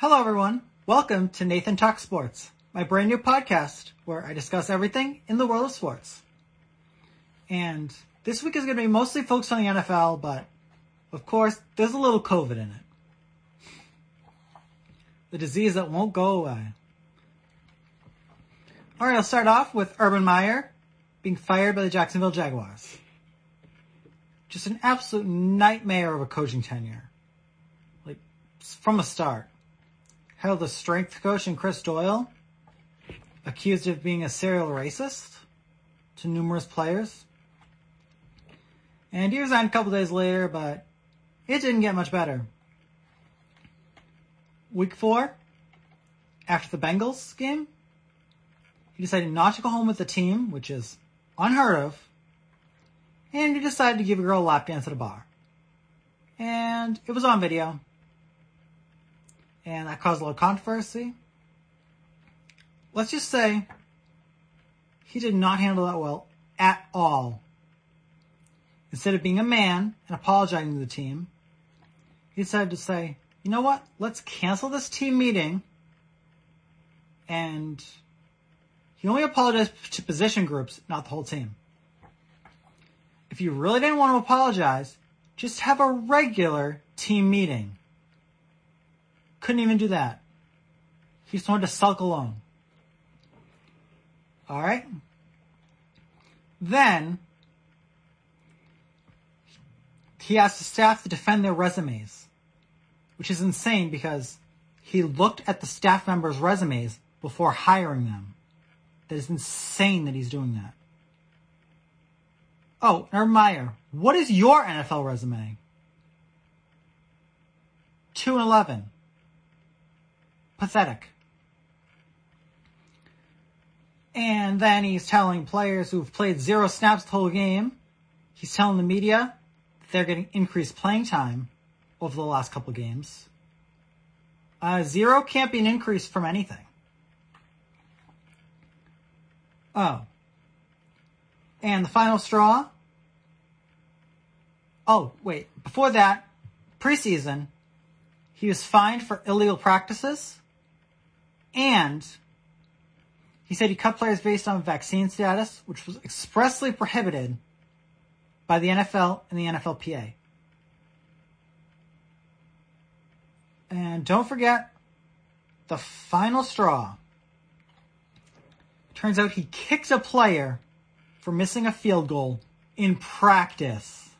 Hello, everyone. Welcome to Nathan Talk Sports, my brand new podcast where I discuss everything in the world of sports. And this week is going to be mostly focused on the NFL, but of course, there's a little COVID in it. The disease that won't go away. All right, I'll start off with Urban Meyer being fired by the Jacksonville Jaguars. Just an absolute nightmare of a coaching tenure. Like, from the start. Held a strength coach in Chris Doyle, accused of being a serial racist to numerous players. And he resigned a couple days later, but it didn't get much better. Week four, after the Bengals game, he decided not to go home with the team, which is unheard of, and he decided to give a girl a lap dance at a bar. And it was on video and that caused a little controversy. Let's just say he did not handle that well at all. Instead of being a man and apologizing to the team, he decided to say, you know what, let's cancel this team meeting. And he only apologized to position groups, not the whole team. If you really didn't want to apologize, just have a regular team meeting. Couldn't even do that. He just wanted to sulk alone. All right. Then he asked the staff to defend their resumes, which is insane because he looked at the staff members' resumes before hiring them. That is insane that he's doing that. Oh, Urban Meyer, what is your NFL resume? 2 and 11. Pathetic. And then he's telling players who've played zero snaps the whole game, he's telling the media that they're getting increased playing time over the last couple games. Uh, zero can't be an increase from anything. Oh. And the final straw. Oh, wait. Before that, preseason, he was fined for illegal practices and he said he cut players based on vaccine status, which was expressly prohibited by the NFL and the NFLPA. And don't forget the final straw. Turns out he kicked a player for missing a field goal in practice.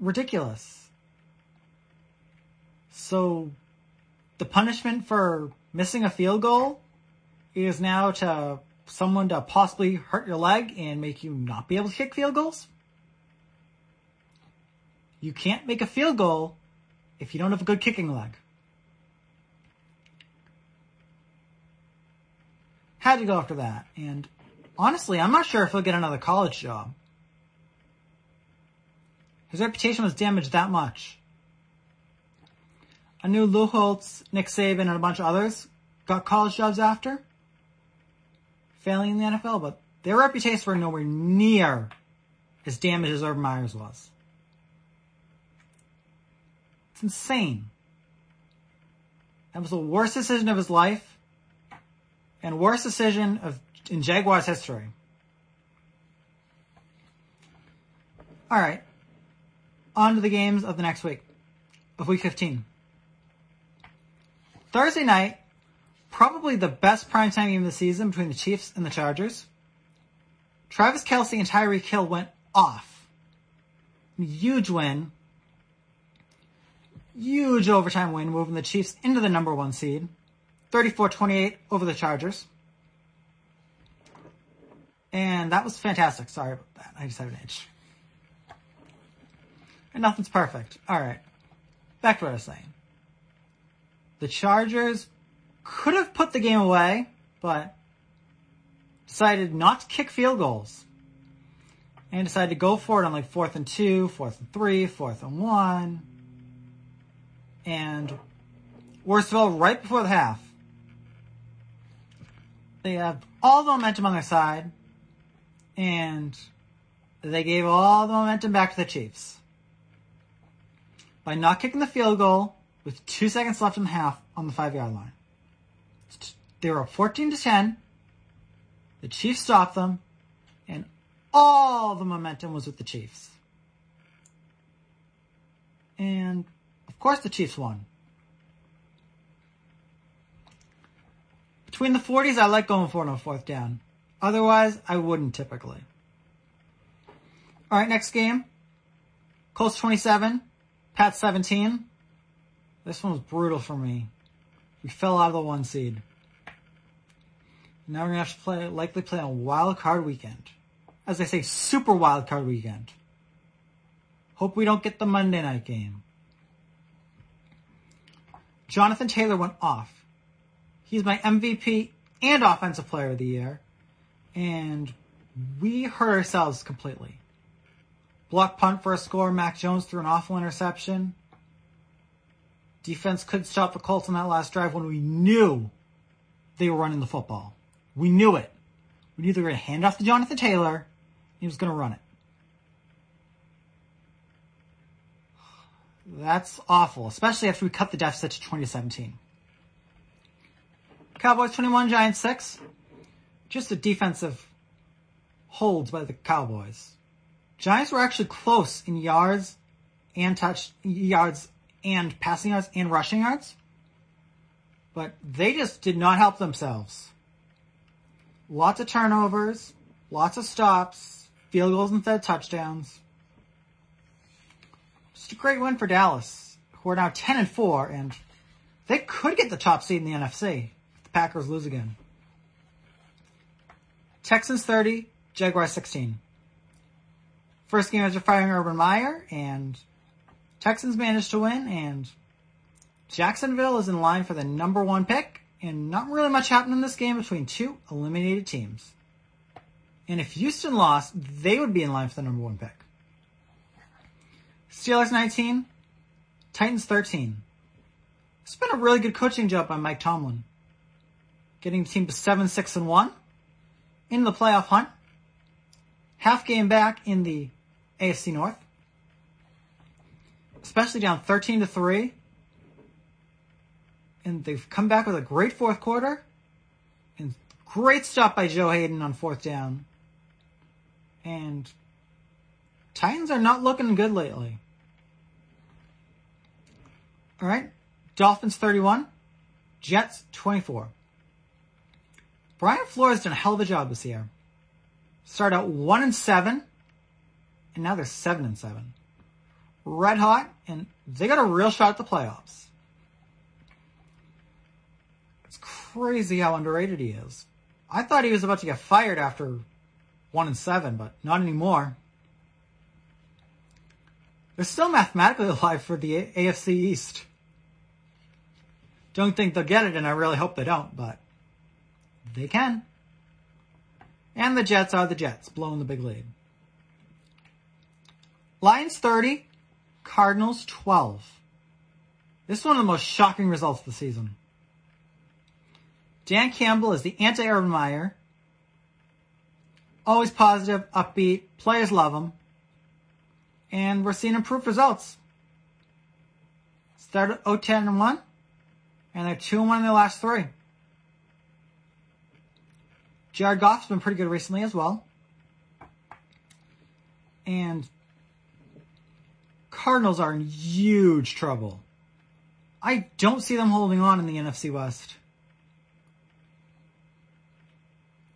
Ridiculous. So the punishment for missing a field goal is now to someone to possibly hurt your leg and make you not be able to kick field goals? You can't make a field goal if you don't have a good kicking leg. Had to go after that. And honestly, I'm not sure if he'll get another college job. His reputation was damaged that much. I knew Lou Holtz, Nick Saban, and a bunch of others got college jobs after failing in the NFL, but their reputations were nowhere near as damaged as Urban Meyer's was. It's insane. That was the worst decision of his life and worst decision of in Jaguars history. All right. On to the games of the next week, of week 15. Thursday night, probably the best primetime game of the season between the Chiefs and the Chargers. Travis Kelce and Tyreek Hill went off. Huge win. Huge overtime win, moving the Chiefs into the number one seed. 34-28 over the Chargers. And that was fantastic. Sorry about that. I just had an itch. And nothing's perfect. Alright. Back to what I was saying. The Chargers could have put the game away, but decided not to kick field goals. And decided to go for it on like fourth and two, fourth and three, fourth and one. And worst of all, right before the half, they have all the momentum on their side, and they gave all the momentum back to the Chiefs. by not kicking the field goal with two seconds left in the half on the five yard line. They were up 14 to 10. The Chiefs stopped them, and all the momentum was with the Chiefs. And of course, the Chiefs won. Between the 40s, I like going for it on oh, fourth down. Otherwise, I wouldn't typically. All right, next game. Colts 27, Pat 17. This one was brutal for me. We fell out of the one seed. Now we're gonna have to play, likely play on wild card weekend. As I say, super wild card weekend. Hope we don't get the Monday night game. Jonathan Taylor went off. He's my MVP and Offensive Player of the Year. And we hurt ourselves completely. Block punt for a score. Mac Jones threw an awful interception. Defense could stop the Colts on that last drive when we knew they were running the football. We knew it. We knew they were going to hand off to Jonathan Taylor. He was going to run it. That's awful, especially after we cut the deficit to 2017. Cowboys 21, Giants 6. Just a defensive holds by the Cowboys. Giants were actually close in yards and touch yards and passing yards and rushing yards. But they just did not help themselves. Lots of turnovers, lots of stops, field goals instead of touchdowns. Just a great win for Dallas, who are now 10 and 4, and they could get the top seed in the NFC if the Packers lose again. Texans 30, Jaguars 16. First game after firing Urban Meyer, and Texans managed to win, and Jacksonville is in line for the number one pick, and not really much happened in this game between two eliminated teams. And if Houston lost, they would be in line for the number one pick. Steelers 19, Titans 13. It's been a really good coaching job by Mike Tomlin. Getting the team to 7 6 and 1 in the playoff hunt. Half game back in the AFC North. Especially down 13 to 3. And they've come back with a great fourth quarter. And great stop by Joe Haden on fourth down. And Titans are not looking good lately. All right. Dolphins 31, Jets 24. Brian Flores done a hell of a job this year. Started out 1 and 7, and now they're 7 and 7. Red hot, and they got a real shot at the playoffs. It's crazy how underrated he is. I thought he was about to get fired after 1 and 7, but not anymore. They're still mathematically alive for the AFC East. Don't think they'll get it, and I really hope they don't, but they can. And the Jets are the Jets, blowing the big lead. Lions 30, Cardinals 12. This is one of the most shocking results of the season. Dan Campbell is the anti-Urban Meyer. Always positive, upbeat, players love him. And we're seeing improved results. Started 0-10 and 1, and they're 2 and 1 in their last three. Jared Goff's been pretty good recently as well. And Cardinals are in huge trouble. I don't see them holding on in the NFC West.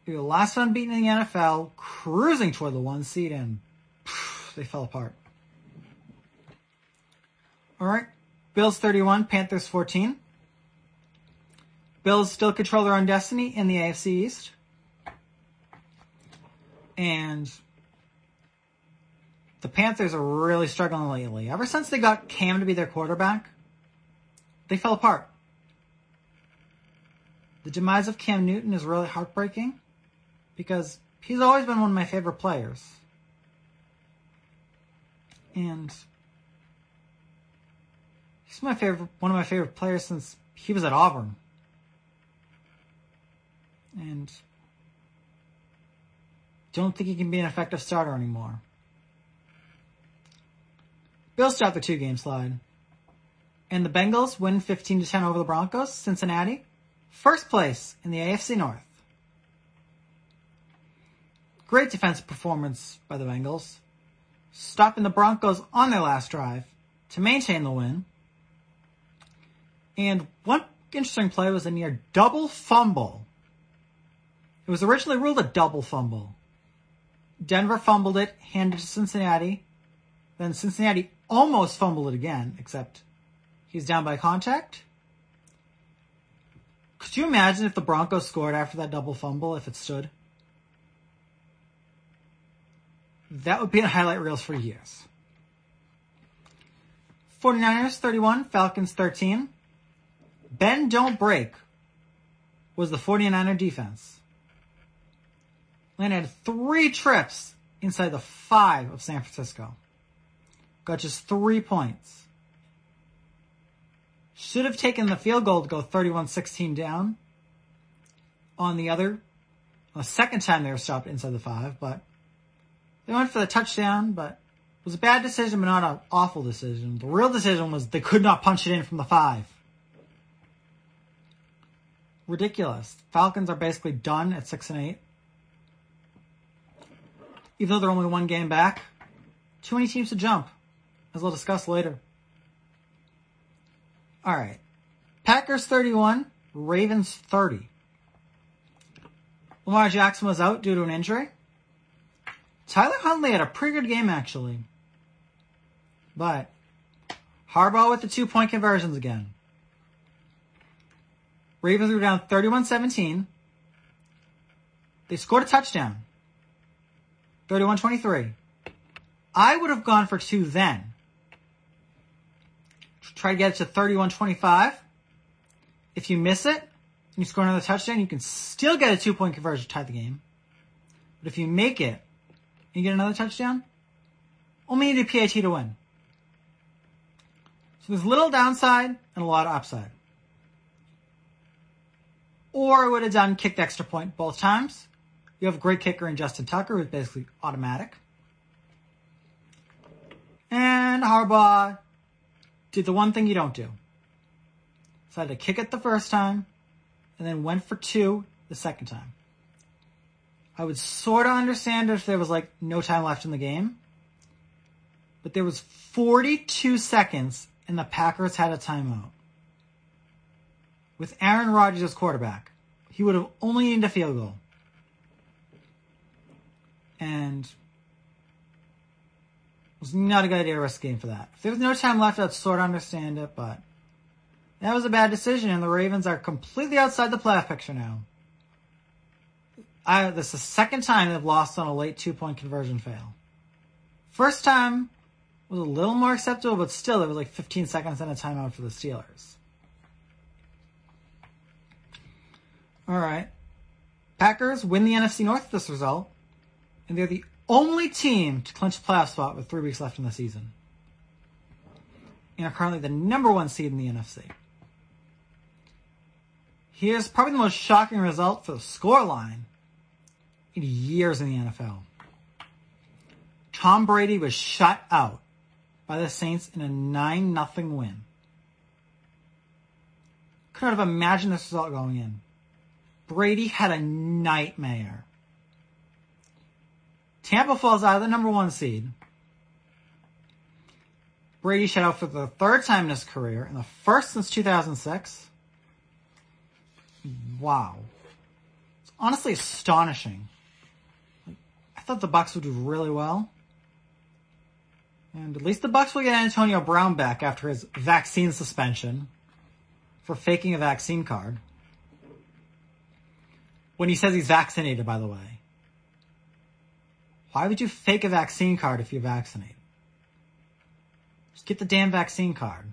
The last unbeaten in the NFL, cruising toward the one seed, and phew, they fell apart. All right. Bills 31, Panthers 14. Bills still control their own destiny in the AFC East. And the Panthers are really struggling lately. Ever since they got Cam to be their quarterback, they fell apart. The demise of Cam Newton is really heartbreaking because he's always been one of my favorite players. And he's my favorite one of my favorite players since he was at Auburn. And don't think he can be an effective starter anymore. Bills start the two game slide. And the Bengals win 15 to 10 over the Broncos. Cincinnati, first place in the AFC North. Great defensive performance by the Bengals, stopping the Broncos on their last drive to maintain the win. And one interesting play was a near double fumble. It was originally ruled a double fumble. Denver fumbled it, handed it to Cincinnati. Then Cincinnati almost fumble it again, except he's down by contact. Could you imagine if the Broncos scored after that double fumble if it stood? That would be in highlight reels for years. 49ers 31, Falcons 13. Ben don't break was the 49er defense. Atlanta had three trips inside the five of San Francisco. Got just three points. Should have taken the field goal to go 31-16 down. On the other, the second time they were stopped inside the five, but they went for the touchdown, but it was a bad decision, but not an awful decision. The real decision was they could not punch it in from the five. Ridiculous. Falcons are basically done at six and eight. Even though they're only one game back, too many teams to jump, as we'll discuss later. All right. Packers 31, Ravens 30. Lamar Jackson was out due to an injury. Tyler Huntley had a pretty good game actually. But Harbaugh with the two point conversions again. Ravens were down 31-17. They scored a touchdown. 31-23. I would have gone for two then. Try to get it to 31-25. If you miss it, and you score another touchdown, you can still get a two point conversion to tie the game. But if you make it, and you get another touchdown, only need a PAT to win. So there's little downside and a lot of upside. Or I would have done kicked extra point both times. You have a great kicker in Justin Tucker, who's basically automatic. And Harbaugh did the one thing you don't do. So I had to kick it the first time, and then went for two the second time. I would sort of understand if there was like no time left in the game. But there was 42 seconds and the Packers had a timeout. With Aaron Rodgers as quarterback, he would have only needed a field goal. And was not a good idea to risk game for that. If there was no time left, I'd sort of understand it, but that was a bad decision, and the Ravens are completely outside the playoff picture now. I, this is the second time they've lost on a late two point conversion fail. First time was a little more acceptable, but still, it was like 15 seconds and a timeout for the Steelers. All right. Packers win the NFC North this result, and they're the only team to clinch a playoff spot with three weeks left in the season. And are currently the number one seed in the NFC. Here's probably the most shocking result for the scoreline in years in the NFL. Tom Brady was shut out by the Saints in a 9 0 win. Could not have imagined this result going in. Brady had a nightmare. Tampa falls out of the number one seed. Brady shut out for the third time in his career and the first since 2006. Wow. It's honestly astonishing. I thought the Bucks would do really well. And at least the Bucks will get Antonio Brown back after his vaccine suspension for faking a vaccine card. When he says he's vaccinated, by the way. Why would you fake a vaccine card if you're vaccinated? Just get the damn vaccine card.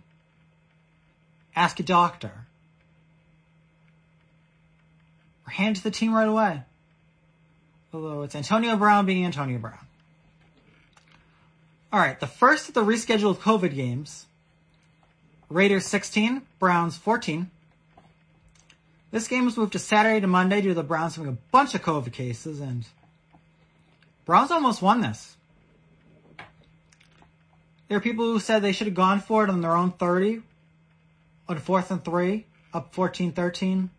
Ask a doctor. Or hand to the team right away. Although it's Antonio Brown being Antonio Brown. All right, the first of the rescheduled COVID games. Raiders 16, Browns 14. This game was moved to Saturday to Monday due to the Browns having a bunch of COVID cases, and Browns almost won this. There are people who said they should have gone for it on their own 30 on fourth and three, up 14-13.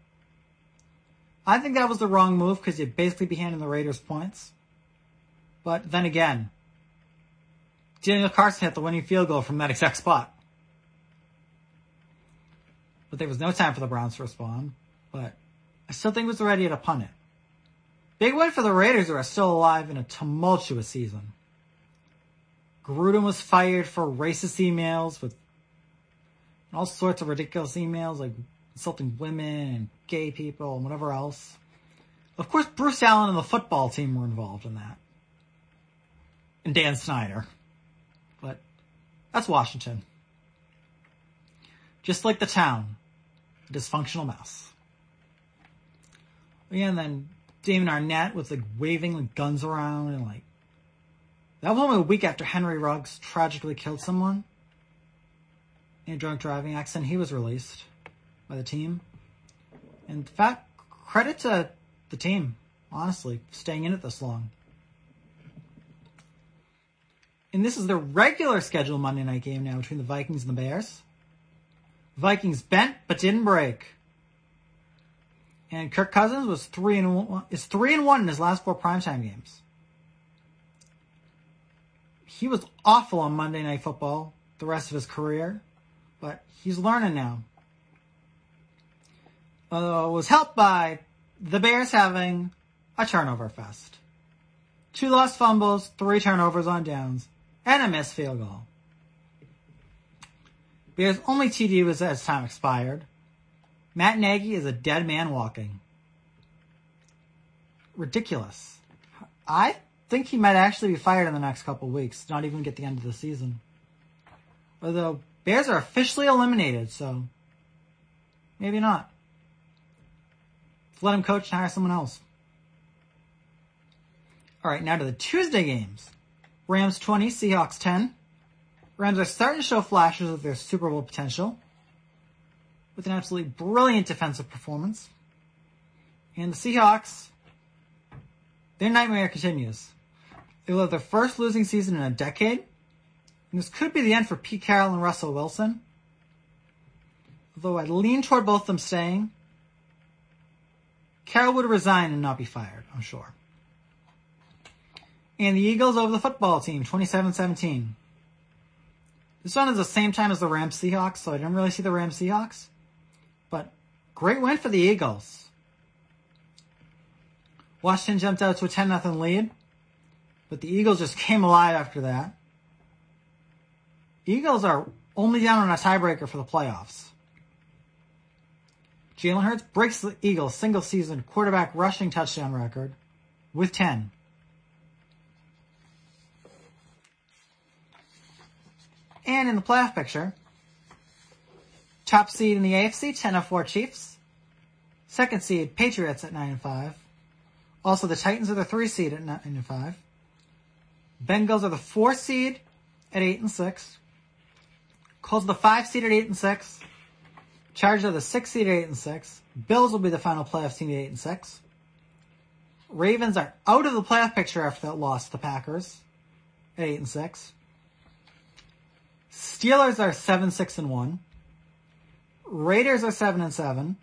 I think that was the wrong move because you'd basically be handing the Raiders points. But then again, Daniel Carlson hit the winning field goal from that exact spot. But there was no time for the Browns to respond. But I still think it was ready to punt it. Big win for the Raiders who are still alive in a tumultuous season. Gruden was fired for racist emails with all sorts of ridiculous emails like insulting women and gay people and whatever else. Of course, Bruce Allen and the football team were involved in that. And Dan Snyder. But that's Washington. Just like the town, a dysfunctional mess. Yeah, and then Damon Arnette with like waving like guns around and like that was only a week after Henry Ruggs tragically killed someone in a drunk driving accident. He was released by the team. And in fact, credit to the team, honestly, staying in it this long. And this is the regular scheduled Monday night game now between the Vikings and the Bears. Vikings bent but didn't break. And Kirk Cousins was three and one, is three and one in his last four primetime games. He was awful on Monday Night Football the rest of his career, but he's learning now. Uh, was helped by the Bears having a turnover fest. Two lost fumbles, three turnovers on downs, and a missed field goal. Bears only TD was as time expired. Matt Nagy is a dead man walking. Ridiculous. I think he might actually be fired in the next couple weeks, not even get the end of the season. Although Bears are officially eliminated, so maybe not. Let him coach and hire someone else. All right, now to the Tuesday games. Rams 20, Seahawks 10. Rams are starting to show flashes of their Super Bowl potential with an absolutely brilliant defensive performance. And the Seahawks, their nightmare continues. They will have their first losing season in a decade. And this could be the end for Pete Carroll and Russell Wilson. Although I lean toward both of them staying. Carroll would resign and not be fired, I'm sure. And the Eagles over the football team, 27-17. This one is the same time as the Rams Seahawks, so I didn't really see the Rams Seahawks. Great win for the Eagles. Washington jumped out to a 10 0 lead, but the Eagles just came alive after that. Eagles are only down on a tiebreaker for the playoffs. Jalen Hurts breaks the Eagles' single season quarterback rushing touchdown record with 10. And in the playoff picture, top seed in the AFC, 10 of 4 Chiefs. Second seed, Patriots at 9 and 5. Also, the Titans are the 3 seed at 9 and 5. Bengals are the 4 seed at 8 and 6. Colts are the 5 seed at 8 and 6. Chargers are the 6 seed at 8 and 6. Bills will be the final playoff team at 8 and 6. Ravens are out of the playoff picture after that loss to the Packers at 8 and 6. Steelers are 7 6 and 1. Raiders are 7 and 7.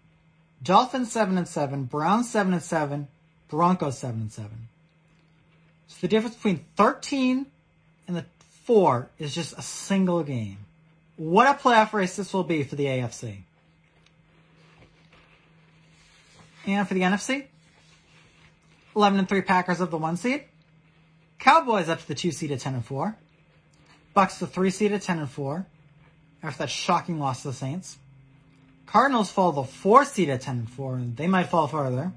Dolphins 7 and 7. Browns 7 and 7. Broncos 7 and 7. So the difference between 13 and the 4 is just a single game. What a playoff race this will be for the AFC. And for the NFC, 11 and 3 Packers of the 1 seed. Cowboys up to the 2 seed at 10 and 4. Bucks the 3 seed at 10 and 4 after that shocking loss to the Saints. Cardinals fall the 4 seed at 10 and 4 and they might fall further.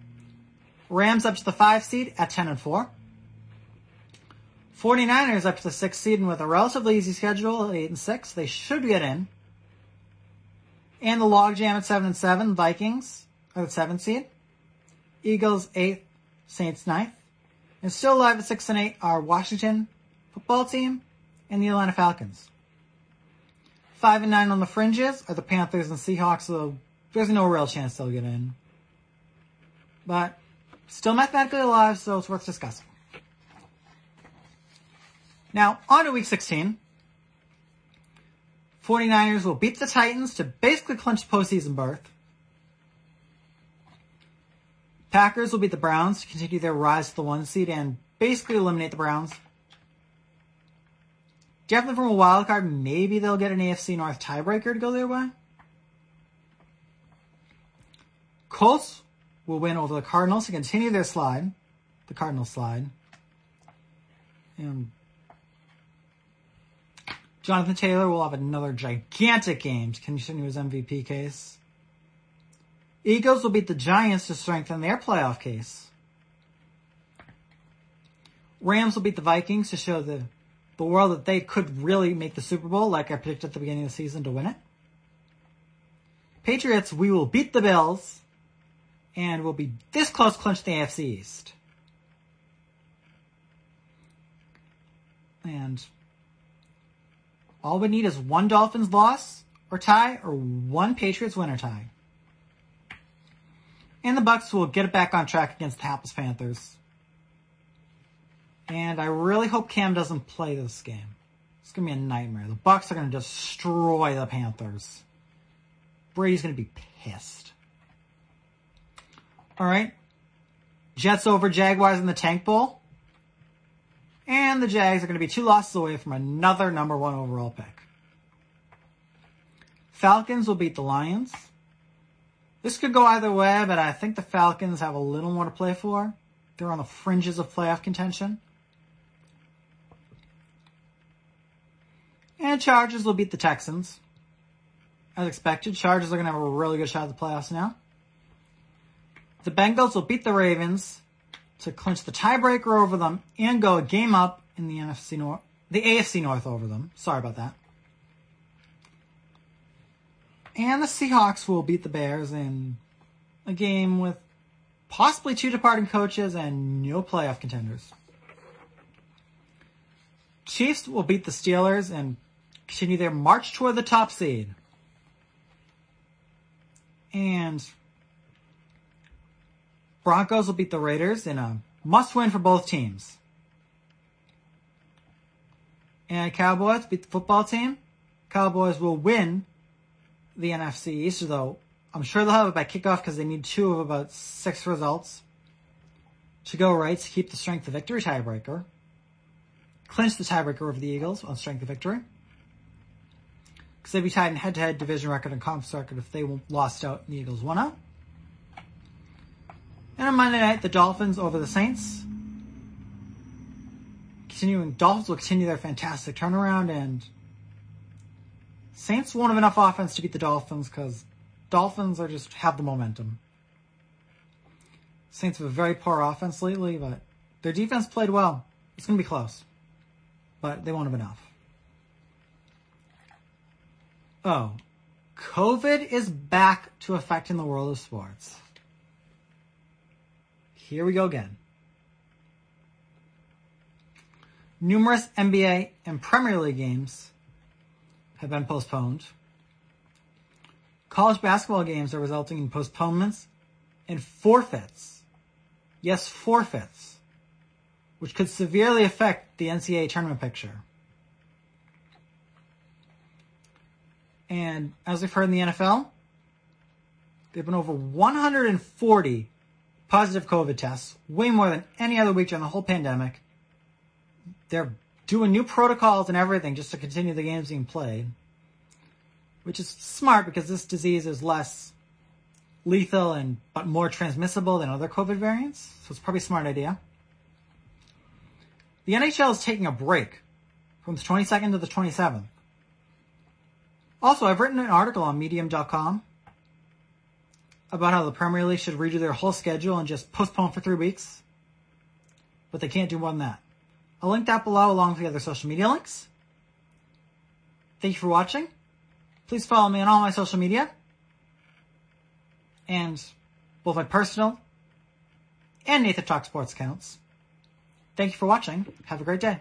Rams up to the 5 seed at 10 and 4. 49ers up to the 6 seed and with a relatively easy schedule at 8 and 6, they should get in. And the logjam at 7 and 7, Vikings are the 7 seed. Eagles 8th, Saints 9th. And still alive at 6 and 8 are Washington football team and the Atlanta Falcons. 5 and 9 on the fringes are the Panthers and Seahawks, so there's no real chance they'll get in. But still mathematically alive, so it's worth discussing. Now, on to week 16. 49ers will beat the Titans to basically clinch postseason berth. Packers will beat the Browns to continue their rise to the one seed and basically eliminate the Browns. Definitely from a wild card, maybe they'll get an AFC North tiebreaker to go their way. Colts will win over the Cardinals to continue their slide, the Cardinals slide. And Jonathan Taylor will have another gigantic game to continue his MVP case. Eagles will beat the Giants to strengthen their playoff case. Rams will beat the Vikings to show the, the world that they could really make the Super Bowl, like I predicted at the beginning of the season, to win it. Patriots, we will beat the Bills, and we'll be this close clinch the AFC East. And all we need is one Dolphins loss or tie, or one Patriots win or tie. And the Bucks will get it back on track against the hapless Panthers. And I really hope Cam doesn't play this game. It's gonna be a nightmare. The Bucks are gonna destroy the Panthers. Brady's gonna be pissed. All right. Jets over Jaguars in the Tank Bowl. And the Jags are going to be two losses away from another number one overall pick. Falcons will beat the Lions. This could go either way, but I think the Falcons have a little more to play for. They're on the fringes of playoff contention. And Chargers will beat the Texans. As expected, Chargers are going to have a really good shot at the playoffs now. The Bengals will beat the Ravens to clinch the tiebreaker over them and go a game up in the NFC North, the AFC North over them. Sorry about that. And the Seahawks will beat the Bears in a game with possibly two departing coaches and no playoff contenders. Chiefs will beat the Steelers and continue their march toward the top seed. And Broncos will beat the Raiders in a must win for both teams. And Cowboys beat the football team. Cowboys will win the NFC East, though I'm sure they'll have it by kickoff because they need two of about six results to go right to keep the strength of victory tiebreaker. Clinch the tiebreaker over the Eagles on strength of victory. Because they'd be tied in head-to-head division record and conference record if they lost out and the Eagles won out. And on Monday night, the Dolphins over the Saints. Continuing, Dolphins will continue their fantastic turnaround, and Saints won't have enough offense to beat the Dolphins because Dolphins are just have the momentum. Saints have a very poor offense lately, but their defense played well. It's going to be close, but they won't have enough. Oh, COVID is back to affecting the world of sports. Here we go again. Numerous NBA and Premier League games have been postponed. College basketball games are resulting in postponements and forfeits. Yes, forfeits, which could severely affect the NCAA tournament picture. And as we've heard in the NFL, there have been over 140 positive COVID tests, way more than any other week during the whole pandemic. They're doing new protocols and everything just to continue the games being played, which is smart because this disease is less lethal and but more transmissible than other COVID variants. So it's probably a smart idea. The NHL is taking a break from the 22nd to the 27th. Also, I've written an article on medium.com about how the Premier League should redo their whole schedule and just postpone for three weeks. But they can't do more than that. I'll link that below along with the other social media links. Thank you for watching. Please follow me on all my social media. And both my personal and Nathan Talk Sports accounts. Thank you for watching. Have a great day.